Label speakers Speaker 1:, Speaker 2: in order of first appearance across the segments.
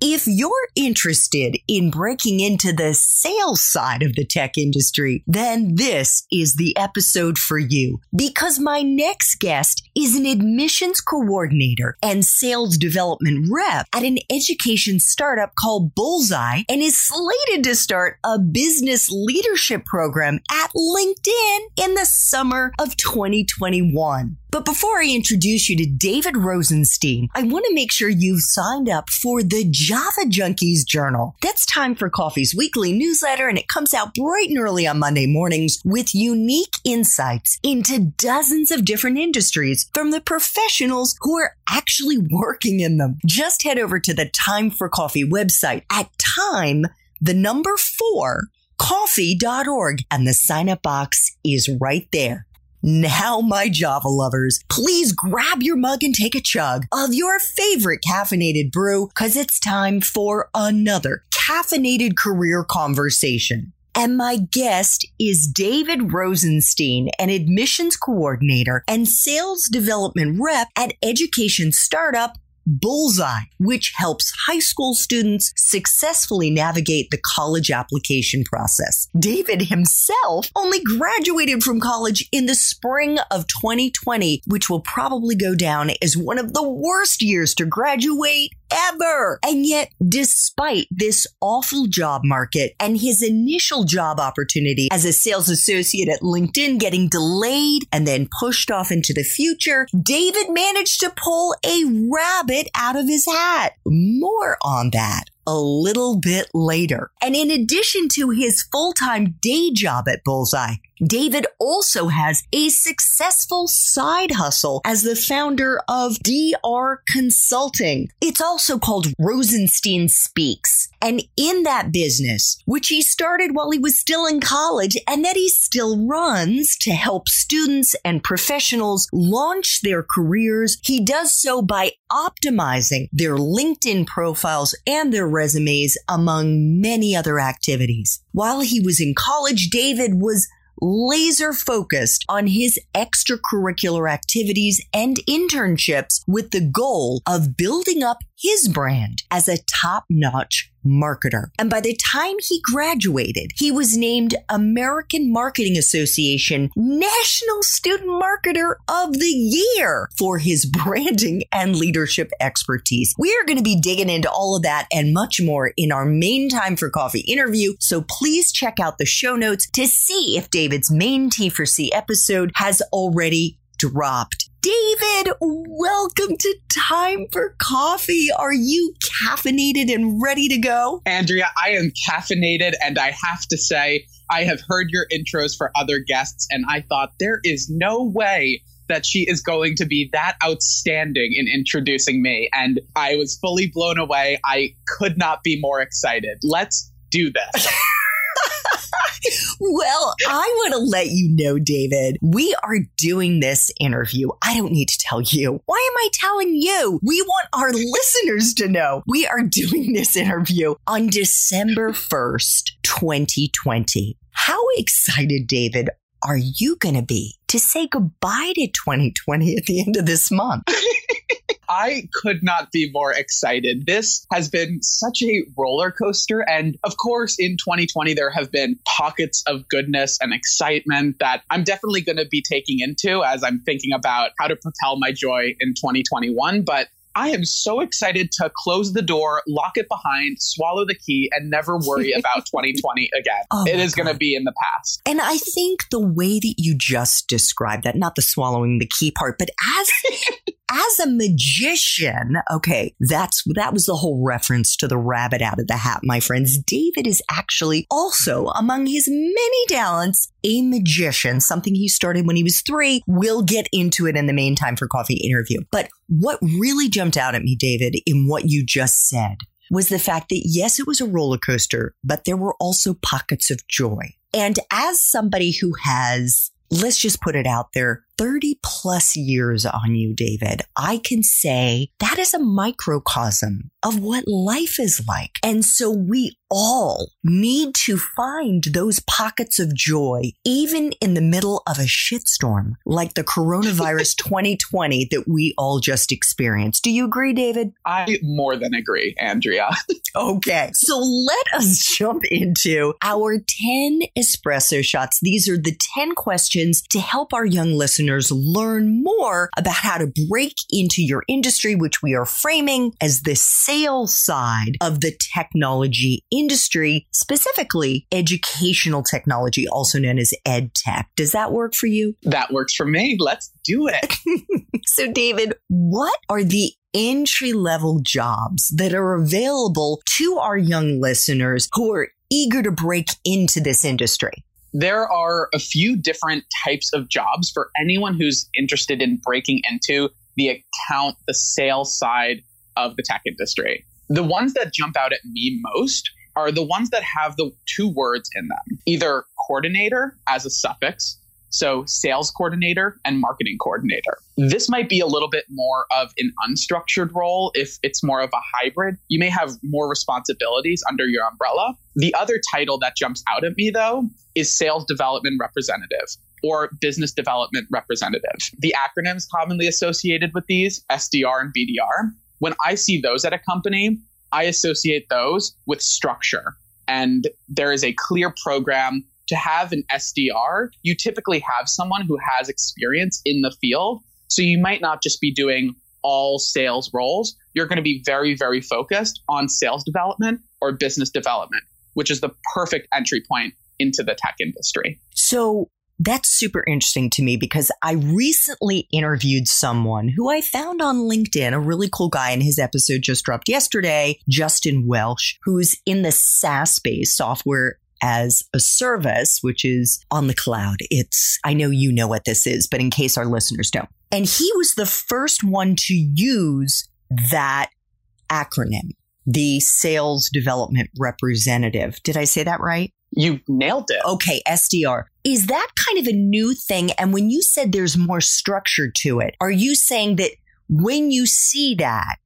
Speaker 1: If you're interested in breaking into the sales side of the tech industry, then this is the episode for you because my next guest is an admissions coordinator and sales development rep at an education startup called Bullseye and is slated to start a business leadership program at LinkedIn in the summer of 2021. But before I introduce you to David Rosenstein, I want to make sure you've signed up for the Java Junkies Journal. That's time for Coffee's weekly newsletter, and it comes out bright and early on Monday mornings with unique insights into dozens of different industries from the professionals who are actually working in them. Just head over to the Time for Coffee website at time, the number four, coffee.org, and the sign up box is right there. Now, my Java lovers, please grab your mug and take a chug of your favorite caffeinated brew because it's time for another caffeinated career conversation. And my guest is David Rosenstein, an admissions coordinator and sales development rep at education startup Bullseye, which helps high school students successfully navigate the college application process. David himself only graduated from college in the spring of 2020, which will probably go down as one of the worst years to graduate ever. And yet, despite this awful job market and his initial job opportunity as a sales associate at LinkedIn getting delayed and then pushed off into the future, David managed to pull a rabbit out of his hat. More on that a little bit later. And in addition to his full-time day job at Bullseye, David also has a successful side hustle as the founder of DR Consulting. It's also called Rosenstein Speaks. And in that business, which he started while he was still in college and that he still runs to help students and professionals launch their careers, he does so by optimizing their LinkedIn profiles and their resumes among many other activities. While he was in college, David was laser focused on his extracurricular activities and internships with the goal of building up his brand as a top notch marketer. And by the time he graduated, he was named American Marketing Association National Student Marketer of the Year for his branding and leadership expertise. We are going to be digging into all of that and much more in our main time for coffee interview. So please check out the show notes to see if David's main T for C episode has already dropped. David, welcome to Time for Coffee. Are you caffeinated and ready to go?
Speaker 2: Andrea, I am caffeinated, and I have to say, I have heard your intros for other guests, and I thought there is no way that she is going to be that outstanding in introducing me. And I was fully blown away. I could not be more excited. Let's do this.
Speaker 1: well, I want to let you know, David, we are doing this interview. I don't need to tell you. Why am I telling you? We want our listeners to know we are doing this interview on December 1st, 2020. How excited, David, are you going to be to say goodbye to 2020 at the end of this month?
Speaker 2: I could not be more excited. This has been such a roller coaster. And of course, in 2020, there have been pockets of goodness and excitement that I'm definitely going to be taking into as I'm thinking about how to propel my joy in 2021. But I am so excited to close the door, lock it behind, swallow the key, and never worry about 2020 again. Oh it is going to be in the past.
Speaker 1: And I think the way that you just described that, not the swallowing the key part, but as as a magician, okay, that's that was the whole reference to the rabbit out of the hat, my friends. David is actually also among his many talents a magician, something he started when he was three. We'll get into it in the main time for coffee interview. But what really jumped out at me, David, in what you just said was the fact that yes, it was a roller coaster, but there were also pockets of joy. And as somebody who has let's just put it out there 30 plus years on you, David, I can say that is a microcosm of what life is like. And so we all need to find those pockets of joy, even in the middle of a shitstorm like the coronavirus 2020 that we all just experienced. Do you agree, David?
Speaker 2: I more than agree, Andrea.
Speaker 1: okay. So let us jump into our 10 espresso shots. These are the 10 questions to help our young listeners listeners learn more about how to break into your industry, which we are framing as the sales side of the technology industry, specifically educational technology, also known as ed tech. Does that work for you?
Speaker 2: That works for me. Let's do it.
Speaker 1: so, David, what are the entry level jobs that are available to our young listeners who are eager to break into this industry?
Speaker 2: There are a few different types of jobs for anyone who's interested in breaking into the account, the sales side of the tech industry. The ones that jump out at me most are the ones that have the two words in them either coordinator as a suffix so, sales coordinator and marketing coordinator. This might be a little bit more of an unstructured role if it's more of a hybrid. You may have more responsibilities under your umbrella. The other title that jumps out at me, though, is sales development representative or business development representative. The acronyms commonly associated with these, SDR and BDR, when I see those at a company, I associate those with structure. And there is a clear program to have an SDR, you typically have someone who has experience in the field. So you might not just be doing all sales roles. You're going to be very, very focused on sales development or business development, which is the perfect entry point into the tech industry.
Speaker 1: So that's super interesting to me because I recently interviewed someone who I found on LinkedIn, a really cool guy, and his episode just dropped yesterday, Justin Welsh, who's in the SaaS space, software as a service, which is on the cloud. It's, I know you know what this is, but in case our listeners don't. And he was the first one to use that acronym, the sales development representative. Did I say that right?
Speaker 2: You nailed it.
Speaker 1: Okay, SDR. Is that kind of a new thing? And when you said there's more structure to it, are you saying that when you see that,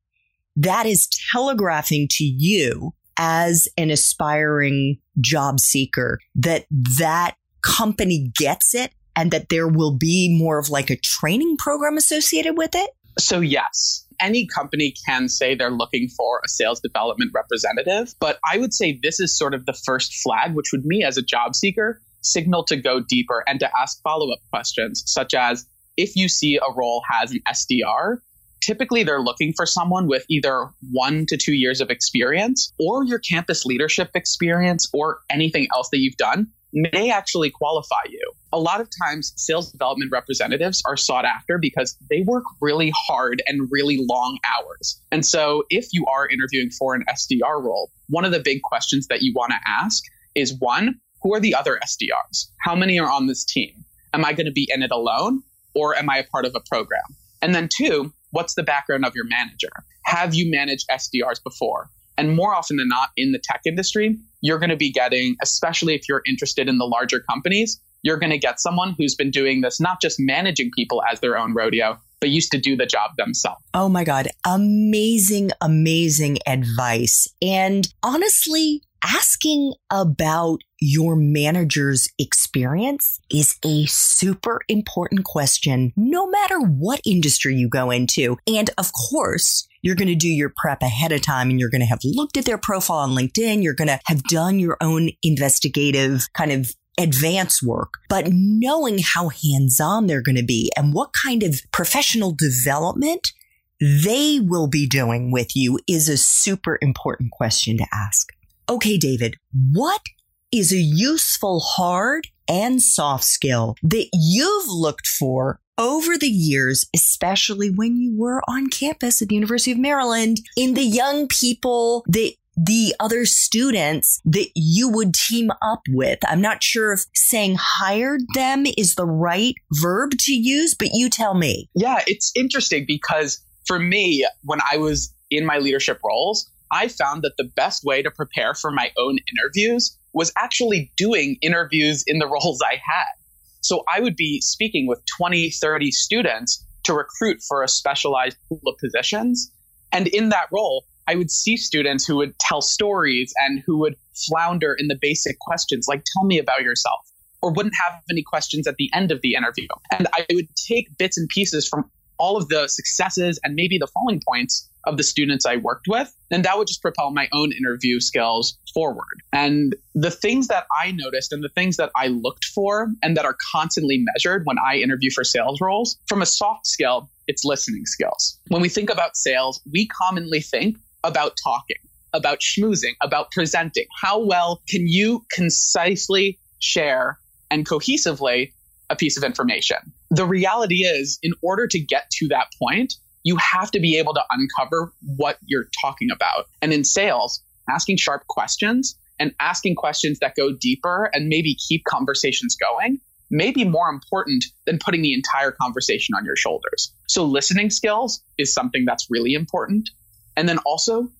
Speaker 1: that is telegraphing to you as an aspiring job seeker that that company gets it and that there will be more of like a training program associated with it?
Speaker 2: So, yes, any company can say they're looking for a sales development representative, but I would say this is sort of the first flag, which would me as a job seeker signal to go deeper and to ask follow up questions, such as if you see a role has an SDR, typically they're looking for someone with either one to two years of experience or your campus leadership experience or anything else that you've done may actually qualify you. A lot of times, sales development representatives are sought after because they work really hard and really long hours. And so, if you are interviewing for an SDR role, one of the big questions that you want to ask is one, who are the other SDRs? How many are on this team? Am I going to be in it alone or am I a part of a program? And then two, what's the background of your manager? Have you managed SDRs before? And more often than not in the tech industry, you're going to be getting, especially if you're interested in the larger companies, you're going to get someone who's been doing this, not just managing people as their own rodeo, but used to do the job themselves.
Speaker 1: Oh my God. Amazing, amazing advice. And honestly, asking about your manager's experience is a super important question, no matter what industry you go into. And of course, you're going to do your prep ahead of time and you're going to have looked at their profile on LinkedIn. You're going to have done your own investigative kind of advance work, but knowing how hands on they're going to be and what kind of professional development they will be doing with you is a super important question to ask. Okay, David, what is a useful hard and soft skill that you've looked for over the years, especially when you were on campus at the University of Maryland, in the young people that the other students that you would team up with. I'm not sure if saying hired them is the right verb to use, but you tell me.
Speaker 2: Yeah, it's interesting because for me, when I was in my leadership roles, I found that the best way to prepare for my own interviews was actually doing interviews in the roles I had. So I would be speaking with 20, 30 students to recruit for a specialized pool of positions. And in that role, I would see students who would tell stories and who would flounder in the basic questions like, tell me about yourself, or wouldn't have any questions at the end of the interview. And I would take bits and pieces from all of the successes and maybe the falling points of the students I worked with, And that would just propel my own interview skills forward. And the things that I noticed and the things that I looked for and that are constantly measured when I interview for sales roles, from a soft skill, it's listening skills. When we think about sales, we commonly think about talking, about schmoozing, about presenting. How well can you concisely share and cohesively a piece of information? The reality is, in order to get to that point, you have to be able to uncover what you're talking about. And in sales, asking sharp questions and asking questions that go deeper and maybe keep conversations going may be more important than putting the entire conversation on your shoulders. So listening skills is something that's really important. And then also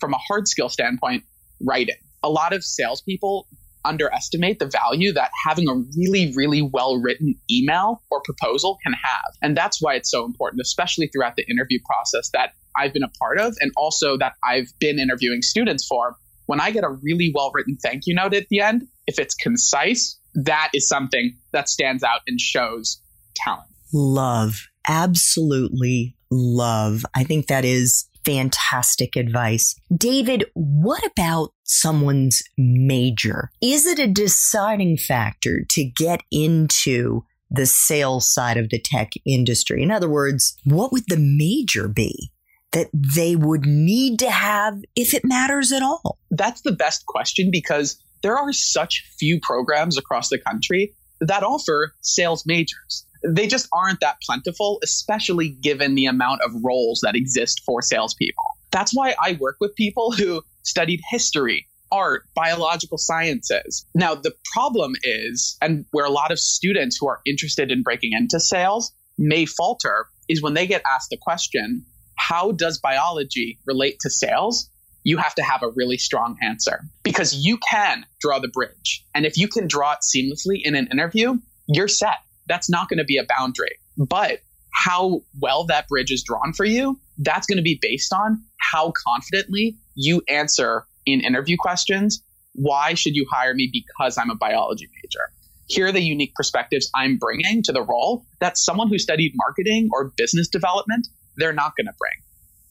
Speaker 2: from a hard skill standpoint, writing. A lot of salespeople underestimate the value that having a really, really well written email or proposal can have. And that's why it's so important, especially throughout the interview process that I've been a part of and also that I've been interviewing students for. When I get a really well written thank you note at the end, if it's concise, that is something that stands out and shows talent.
Speaker 1: Love. Absolutely love. I think that is fantastic advice. David, what about someone's major? Is it a deciding factor to get into the sales side of the tech industry? In other words, what would the major be? That they would need to have if it matters at all?
Speaker 2: That's the best question because there are such few programs across the country that offer sales majors they just aren't that plentiful, especially given the amount of roles that exist for salespeople. That's why I work with people who studied history, art, biological sciences. Now, the problem is, and where a lot of students who are interested in breaking into sales may falter, is when they get asked the question, how does biology relate to sales? You have to have a really strong answer because you can draw the bridge. And if you can draw it seamlessly in an interview, you're set that's not going to be a boundary. But how well that bridge is drawn for you, that's going to be based on how confidently you answer in interview questions. Why should you hire me? Because I'm a biology major. Here are the unique perspectives I'm bringing to the role that someone who studied marketing or business development, they're not going to bring.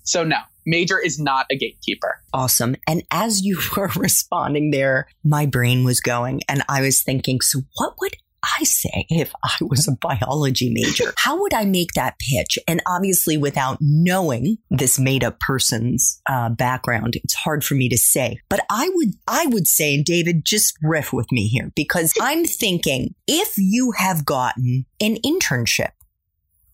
Speaker 2: So, no, major is not a gatekeeper.
Speaker 1: Awesome. And as you were responding there, my brain was going and I was thinking, so what would I say if I was a biology major? How would I make that pitch? And obviously, without knowing this made up person's uh, background, it's hard for me to say. But I would, I would say, and David, just riff with me here because I'm thinking if you have gotten an internship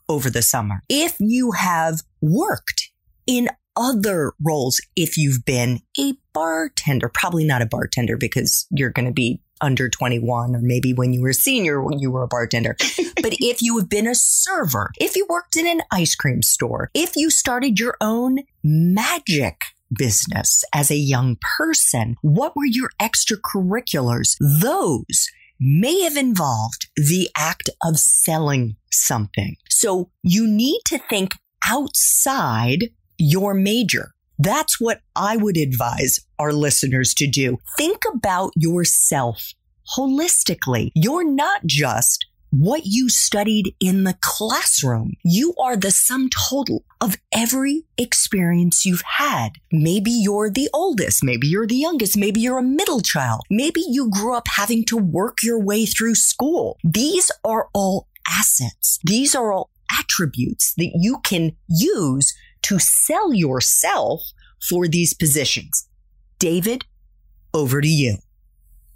Speaker 1: over the summer, if you have worked in other roles, if you've been a bartender, probably not a bartender because you're going to be under 21 or maybe when you were a senior when you were a bartender. But if you have been a server if you worked in an ice cream store if you started your own magic business as a young person what were your extracurriculars? Those may have involved the act of selling something. So you need to think outside your major that's what I would advise our listeners to do. Think about yourself holistically. You're not just what you studied in the classroom. You are the sum total of every experience you've had. Maybe you're the oldest. Maybe you're the youngest. Maybe you're a middle child. Maybe you grew up having to work your way through school. These are all assets. These are all attributes that you can use to sell yourself for these positions. David, over to you.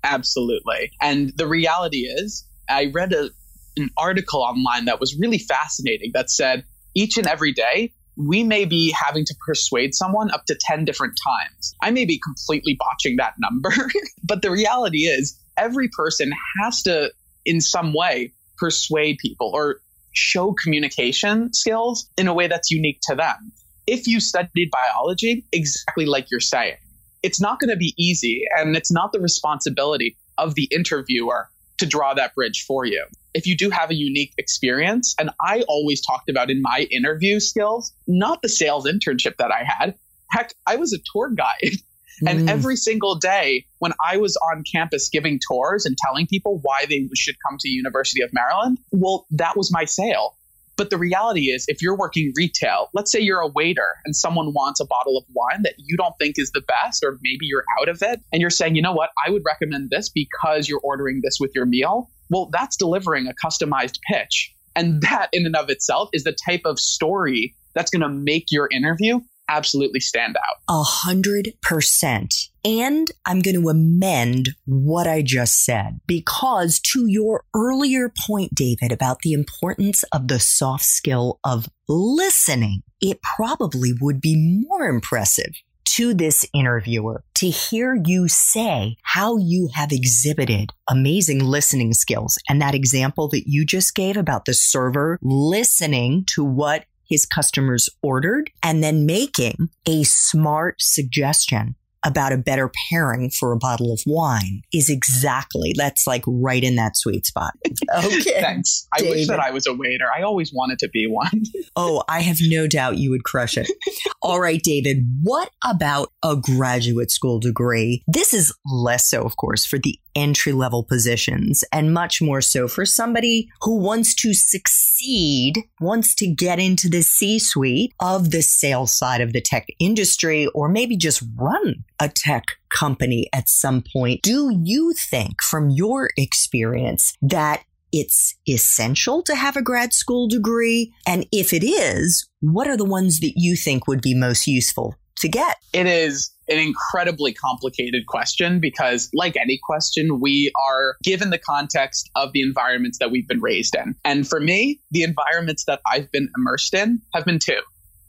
Speaker 2: Absolutely. And the reality is, I read a, an article online that was really fascinating that said each and every day, we may be having to persuade someone up to 10 different times. I may be completely botching that number, but the reality is every person has to, in some way, persuade people or show communication skills in a way that's unique to them. If you studied biology, exactly like you're saying, it's not going to be easy and it's not the responsibility of the interviewer to draw that bridge for you. If you do have a unique experience, and I always talked about in my interview skills, not the sales internship that I had. Heck, I was a tour guide. And mm. every single day when I was on campus giving tours and telling people why they should come to University of Maryland, well, that was my sale. But the reality is, if you're working retail, let's say you're a waiter and someone wants a bottle of wine that you don't think is the best, or maybe you're out of it, and you're saying, you know what, I would recommend this because you're ordering this with your meal. Well, that's delivering a customized pitch. And that, in and of itself, is the type of story that's going to make your interview absolutely stand out.
Speaker 1: A hundred percent. And I'm going to amend what I just said because to your earlier point, David, about the importance of the soft skill of listening, it probably would be more impressive to this interviewer to hear you say how you have exhibited amazing listening skills. And that example that you just gave about the server listening to what his customers ordered and then making a smart suggestion about a better pairing for a bottle of wine is exactly that's like right in that sweet spot.
Speaker 2: Okay. Thanks. I David. wish that I was a waiter. I always wanted to be one.
Speaker 1: oh, I have no doubt you would crush it. All right, David, what about a graduate school degree? This is less so, of course, for the entry level positions and much more so for somebody who wants to succeed, wants to get into the C suite of the sales side of the tech industry, or maybe just run a tech company at some point. Do you think, from your experience, that it's essential to have a grad school degree? And if it is, what are the ones that you think would be most useful to get?
Speaker 2: It is an incredibly complicated question because, like any question, we are given the context of the environments that we've been raised in. And for me, the environments that I've been immersed in have been two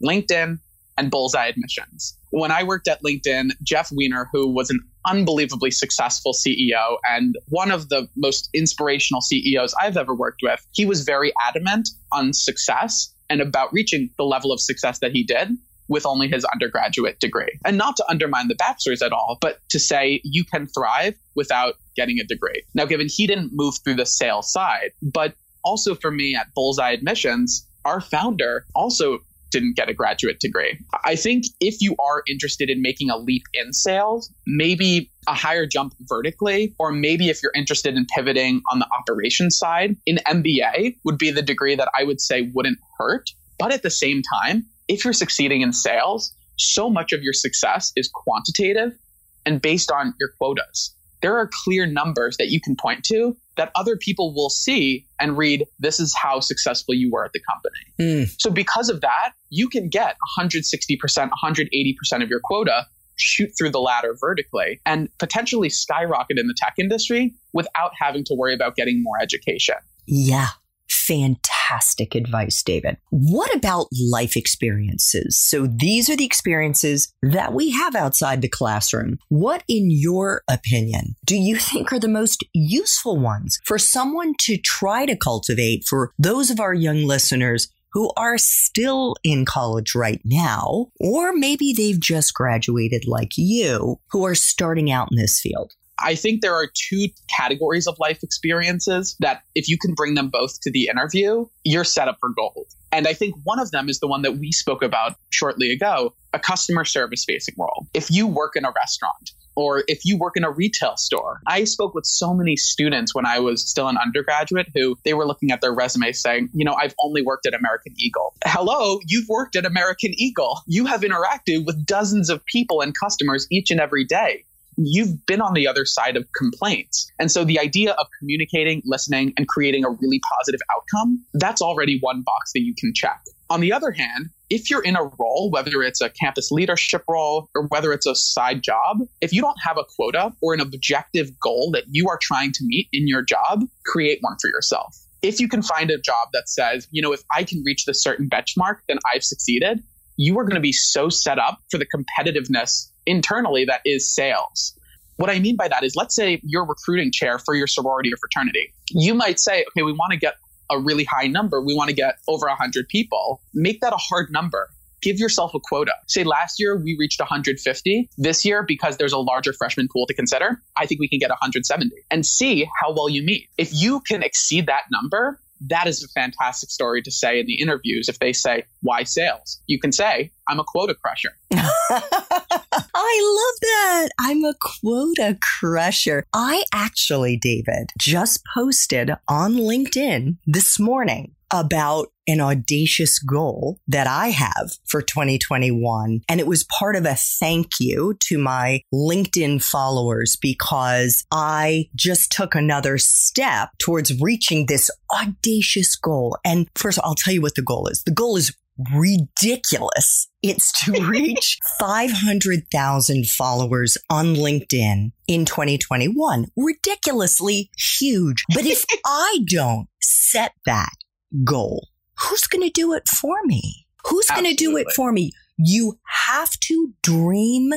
Speaker 2: LinkedIn and Bullseye Admissions. When I worked at LinkedIn, Jeff Weiner, who was an unbelievably successful CEO and one of the most inspirational CEOs I've ever worked with, he was very adamant on success and about reaching the level of success that he did with only his undergraduate degree. And not to undermine the bachelor's at all, but to say you can thrive without getting a degree. Now, given he didn't move through the sales side, but also for me at Bullseye Admissions, our founder also didn't get a graduate degree. I think if you are interested in making a leap in sales, maybe a higher jump vertically, or maybe if you're interested in pivoting on the operations side, an MBA would be the degree that I would say wouldn't hurt. But at the same time, if you're succeeding in sales, so much of your success is quantitative and based on your quotas. There are clear numbers that you can point to that other people will see and read, this is how successful you were at the company. Mm. So, because of that, you can get 160%, 180% of your quota, shoot through the ladder vertically, and potentially skyrocket in the tech industry without having to worry about getting more education.
Speaker 1: Yeah. Fantastic advice, David. What about life experiences? So these are the experiences that we have outside the classroom. What, in your opinion, do you think are the most useful ones for someone to try to cultivate for those of our young listeners who are still in college right now, or maybe they've just graduated like you, who are starting out in this field?
Speaker 2: I think there are two categories of life experiences that if you can bring them both to the interview, you're set up for gold. And I think one of them is the one that we spoke about shortly ago, a customer service facing role. If you work in a restaurant or if you work in a retail store, I spoke with so many students when I was still an undergraduate who they were looking at their resume saying, you know, I've only worked at American Eagle. Hello, you've worked at American Eagle. You have interacted with dozens of people and customers each and every day you've been on the other side of complaints. And so the idea of communicating, listening, and creating a really positive outcome, that's already one box that you can check. On the other hand, if you're in a role, whether it's a campus leadership role or whether it's a side job, if you don't have a quota or an objective goal that you are trying to meet in your job, create one for yourself. If you can find a job that says, you know, if I can reach this certain benchmark, then I've succeeded, you are going to be so set up for the competitiveness internally that is sales. What I mean by that is, let's say you're recruiting chair for your sorority or fraternity. You might say, okay, we want to get a really high number. We want to get over 100 people. Make that a hard number. Give yourself a quota. Say last year we reached 150. This year, because there's a larger freshman pool to consider, I think we can get 170 and see how well you meet. If you can exceed that number, that is a fantastic story to say in the interviews. If they say, why sales? You can say, I'm a quota crusher.
Speaker 1: I love that. I'm a quota crusher. I actually, David, just posted on LinkedIn this morning about an audacious goal that I have for 2021. And it was part of a thank you to my LinkedIn followers because I just took another step towards reaching this audacious goal. And first, I'll tell you what the goal is. The goal is ridiculous. It's to reach 500,000 followers on LinkedIn in 2021. Ridiculously huge. But if I don't set that goal, who's going to do it for me? Who's going to do it for me? You have to dream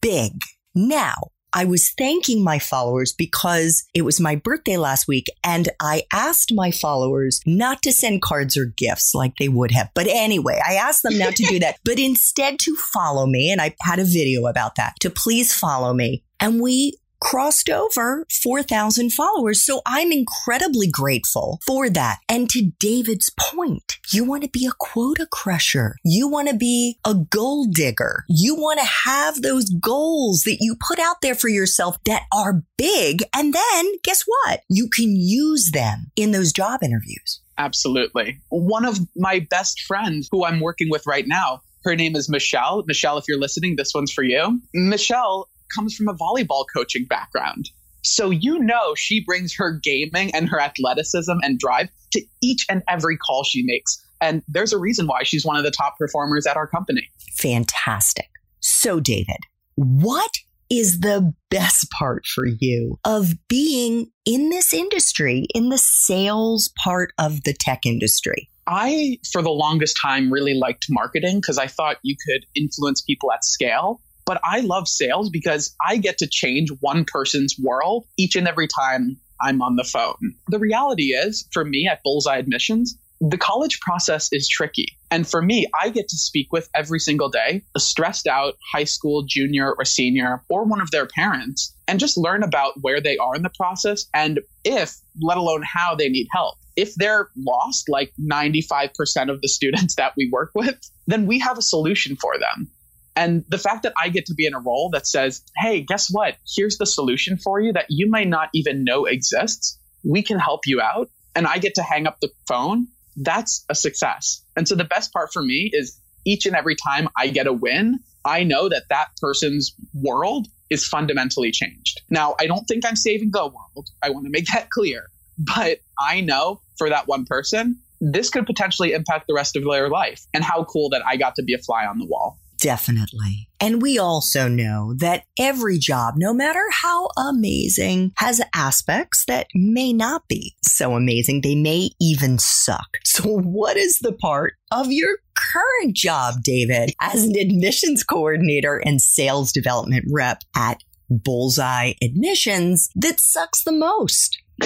Speaker 1: big. Now, I was thanking my followers because it was my birthday last week and I asked my followers not to send cards or gifts like they would have. But anyway, I asked them not to do that, but instead to follow me. And I had a video about that to please follow me. And we crossed over 4,000 followers. So I'm incredibly grateful for that. And to David's point, you want to be a quota crusher. You want to be a goal digger. You want to have those goals that you put out there for yourself that are big. And then guess what? You can use them in those job interviews.
Speaker 2: Absolutely. One of my best friends who I'm working with right now, her name is Michelle. Michelle, if you're listening, this one's for you. Michelle comes from a volleyball coaching background. So you know she brings her gaming and her athleticism and drive to each and every call she makes. And there's a reason why she's one of the top performers at our company.
Speaker 1: Fantastic. So, David, what is the best part for you of being in this industry, in the sales part of the tech industry?
Speaker 2: I, for the longest time, really liked marketing because I thought you could influence people at scale. But I love sales because I get to change one person's world each and every time I'm on the phone. The reality is, for me at Bullseye Admissions, the college process is tricky. And for me, I get to speak with every single day a stressed out high school junior or senior or one of their parents and just learn about where they are in the process and if, let alone how they need help. If they're lost, like 95% of the students that we work with, then we have a solution for them. And the fact that I get to be in a role that says, hey, guess what? Here's the solution for you that you may not even know exists. We can help you out. And I get to hang up the phone. That's a success. And so the best part for me is each and every time I get a win, I know that that person's world is fundamentally changed. Now, I don't think I'm saving the world. I want to make that clear. But I know for that one person, this could potentially impact the rest of their life. And how cool that I got to be a fly on the wall.
Speaker 1: Definitely. And we also know that every job, no matter how amazing, has aspects that may not be so amazing. They may even suck. So, what is the part of your current job, David, as an admissions coordinator and sales development rep at Bullseye Admissions that sucks the most?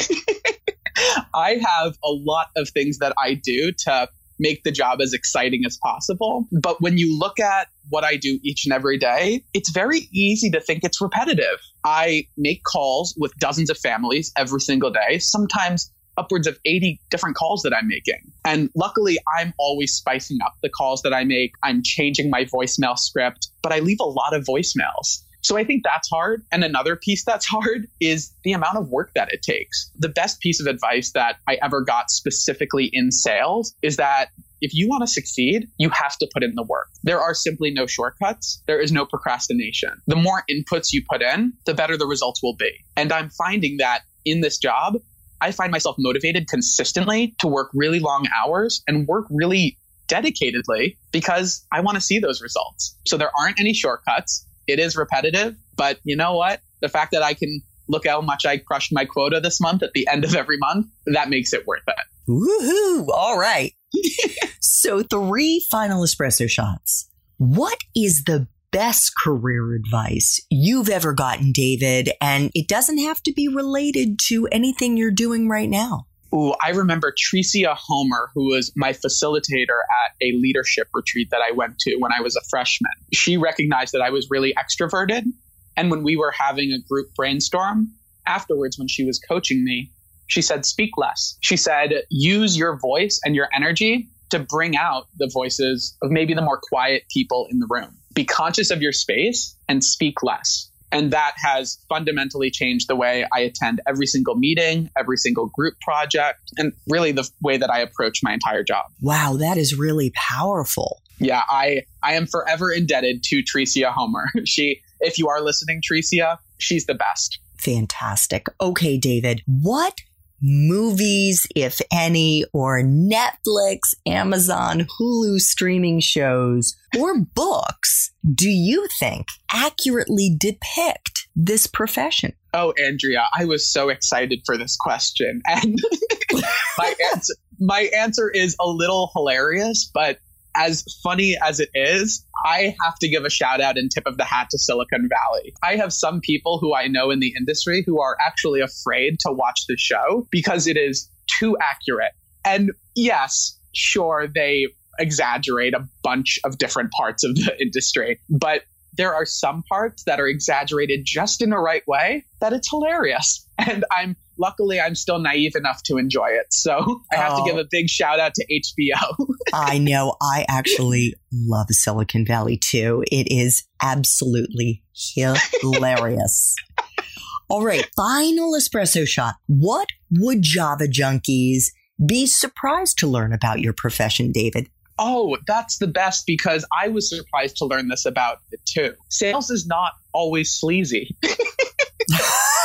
Speaker 2: I have a lot of things that I do to make the job as exciting as possible. But when you look at what I do each and every day, it's very easy to think it's repetitive. I make calls with dozens of families every single day, sometimes upwards of 80 different calls that I'm making. And luckily, I'm always spicing up the calls that I make. I'm changing my voicemail script, but I leave a lot of voicemails. So I think that's hard. And another piece that's hard is the amount of work that it takes. The best piece of advice that I ever got specifically in sales is that if you want to succeed, you have to put in the work. There are simply no shortcuts. There is no procrastination. The more inputs you put in, the better the results will be. And I'm finding that in this job, I find myself motivated consistently to work really long hours and work really dedicatedly because I want to see those results. So there aren't any shortcuts. It is repetitive, but you know what? The fact that I can look how much I crushed my quota this month at the end of every month, that makes it worth it.
Speaker 1: Woohoo! All right. so, three final espresso shots. What is the best career advice you've ever gotten, David? And it doesn't have to be related to anything you're doing right now.
Speaker 2: Ooh, I remember Tricia Homer, who was my facilitator at a leadership retreat that I went to when I was a freshman. She recognized that I was really extroverted. And when we were having a group brainstorm, afterwards, when she was coaching me, she said, speak less. She said, use your voice and your energy to bring out the voices of maybe the more quiet people in the room. Be conscious of your space and speak less. And that has fundamentally changed the way I attend every single meeting, every single group project, and really the way that I approach my entire job.
Speaker 1: Wow, that is really powerful.
Speaker 2: Yeah, I I am forever indebted to Tricia Homer. She if you are listening, Tricia, she's the best.
Speaker 1: Fantastic. Okay, David, what movies, if any, or Netflix, Amazon, Hulu streaming shows, or books do you think accurately depict this profession?
Speaker 2: Oh, Andrea, I was so excited for this question. And my answer my answer is a little hilarious, but as funny as it is, I have to give a shout out and tip of the hat to Silicon Valley. I have some people who I know in the industry who are actually afraid to watch the show because it is too accurate. And yes, sure, they exaggerate a bunch of different parts of the industry, but there are some parts that are exaggerated just in the right way that it's hilarious. And I'm luckily I'm still naive enough to enjoy it. So I have oh. to give oh. a big shout out to HBO.
Speaker 1: I know. I actually love Silicon Valley too. It is absolutely hilarious. All right, final espresso shot. What would Java junkies be surprised to learn about your profession, David?
Speaker 2: Oh, that's the best because I was surprised to learn this about it too. Sales is not always sleazy.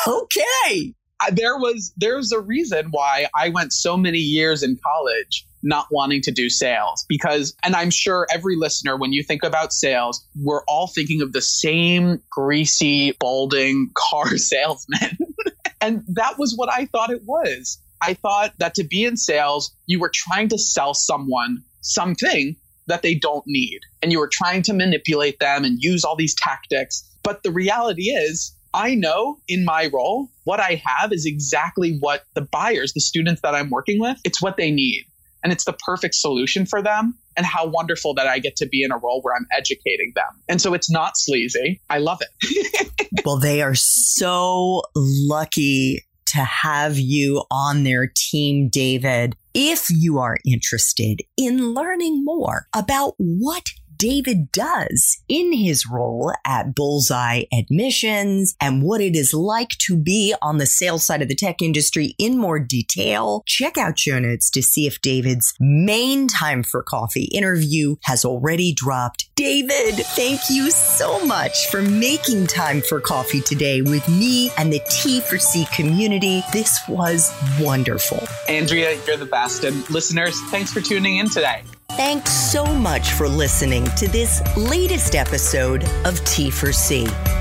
Speaker 1: okay.
Speaker 2: There was there's a reason why I went so many years in college not wanting to do sales because and I'm sure every listener when you think about sales we're all thinking of the same greasy balding car salesman and that was what I thought it was I thought that to be in sales you were trying to sell someone something that they don't need. And you were trying to manipulate them and use all these tactics. But the reality is, I know in my role, what I have is exactly what the buyers, the students that I'm working with, it's what they need. And it's the perfect solution for them. And how wonderful that I get to be in a role where I'm educating them. And so it's not sleazy. I love it.
Speaker 1: well, they are so lucky to have you on their team, David. If you are interested in learning more about what David does in his role at Bullseye Admissions and what it is like to be on the sales side of the tech industry in more detail, check out show notes to see if David's main time for coffee interview has already dropped. David, thank you so much for making time for coffee today with me and the T4C community. This was wonderful.
Speaker 2: Andrea, you're the best. And listeners, thanks for tuning in today.
Speaker 1: Thanks so much for listening to this latest episode of T4C.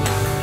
Speaker 1: Thank you.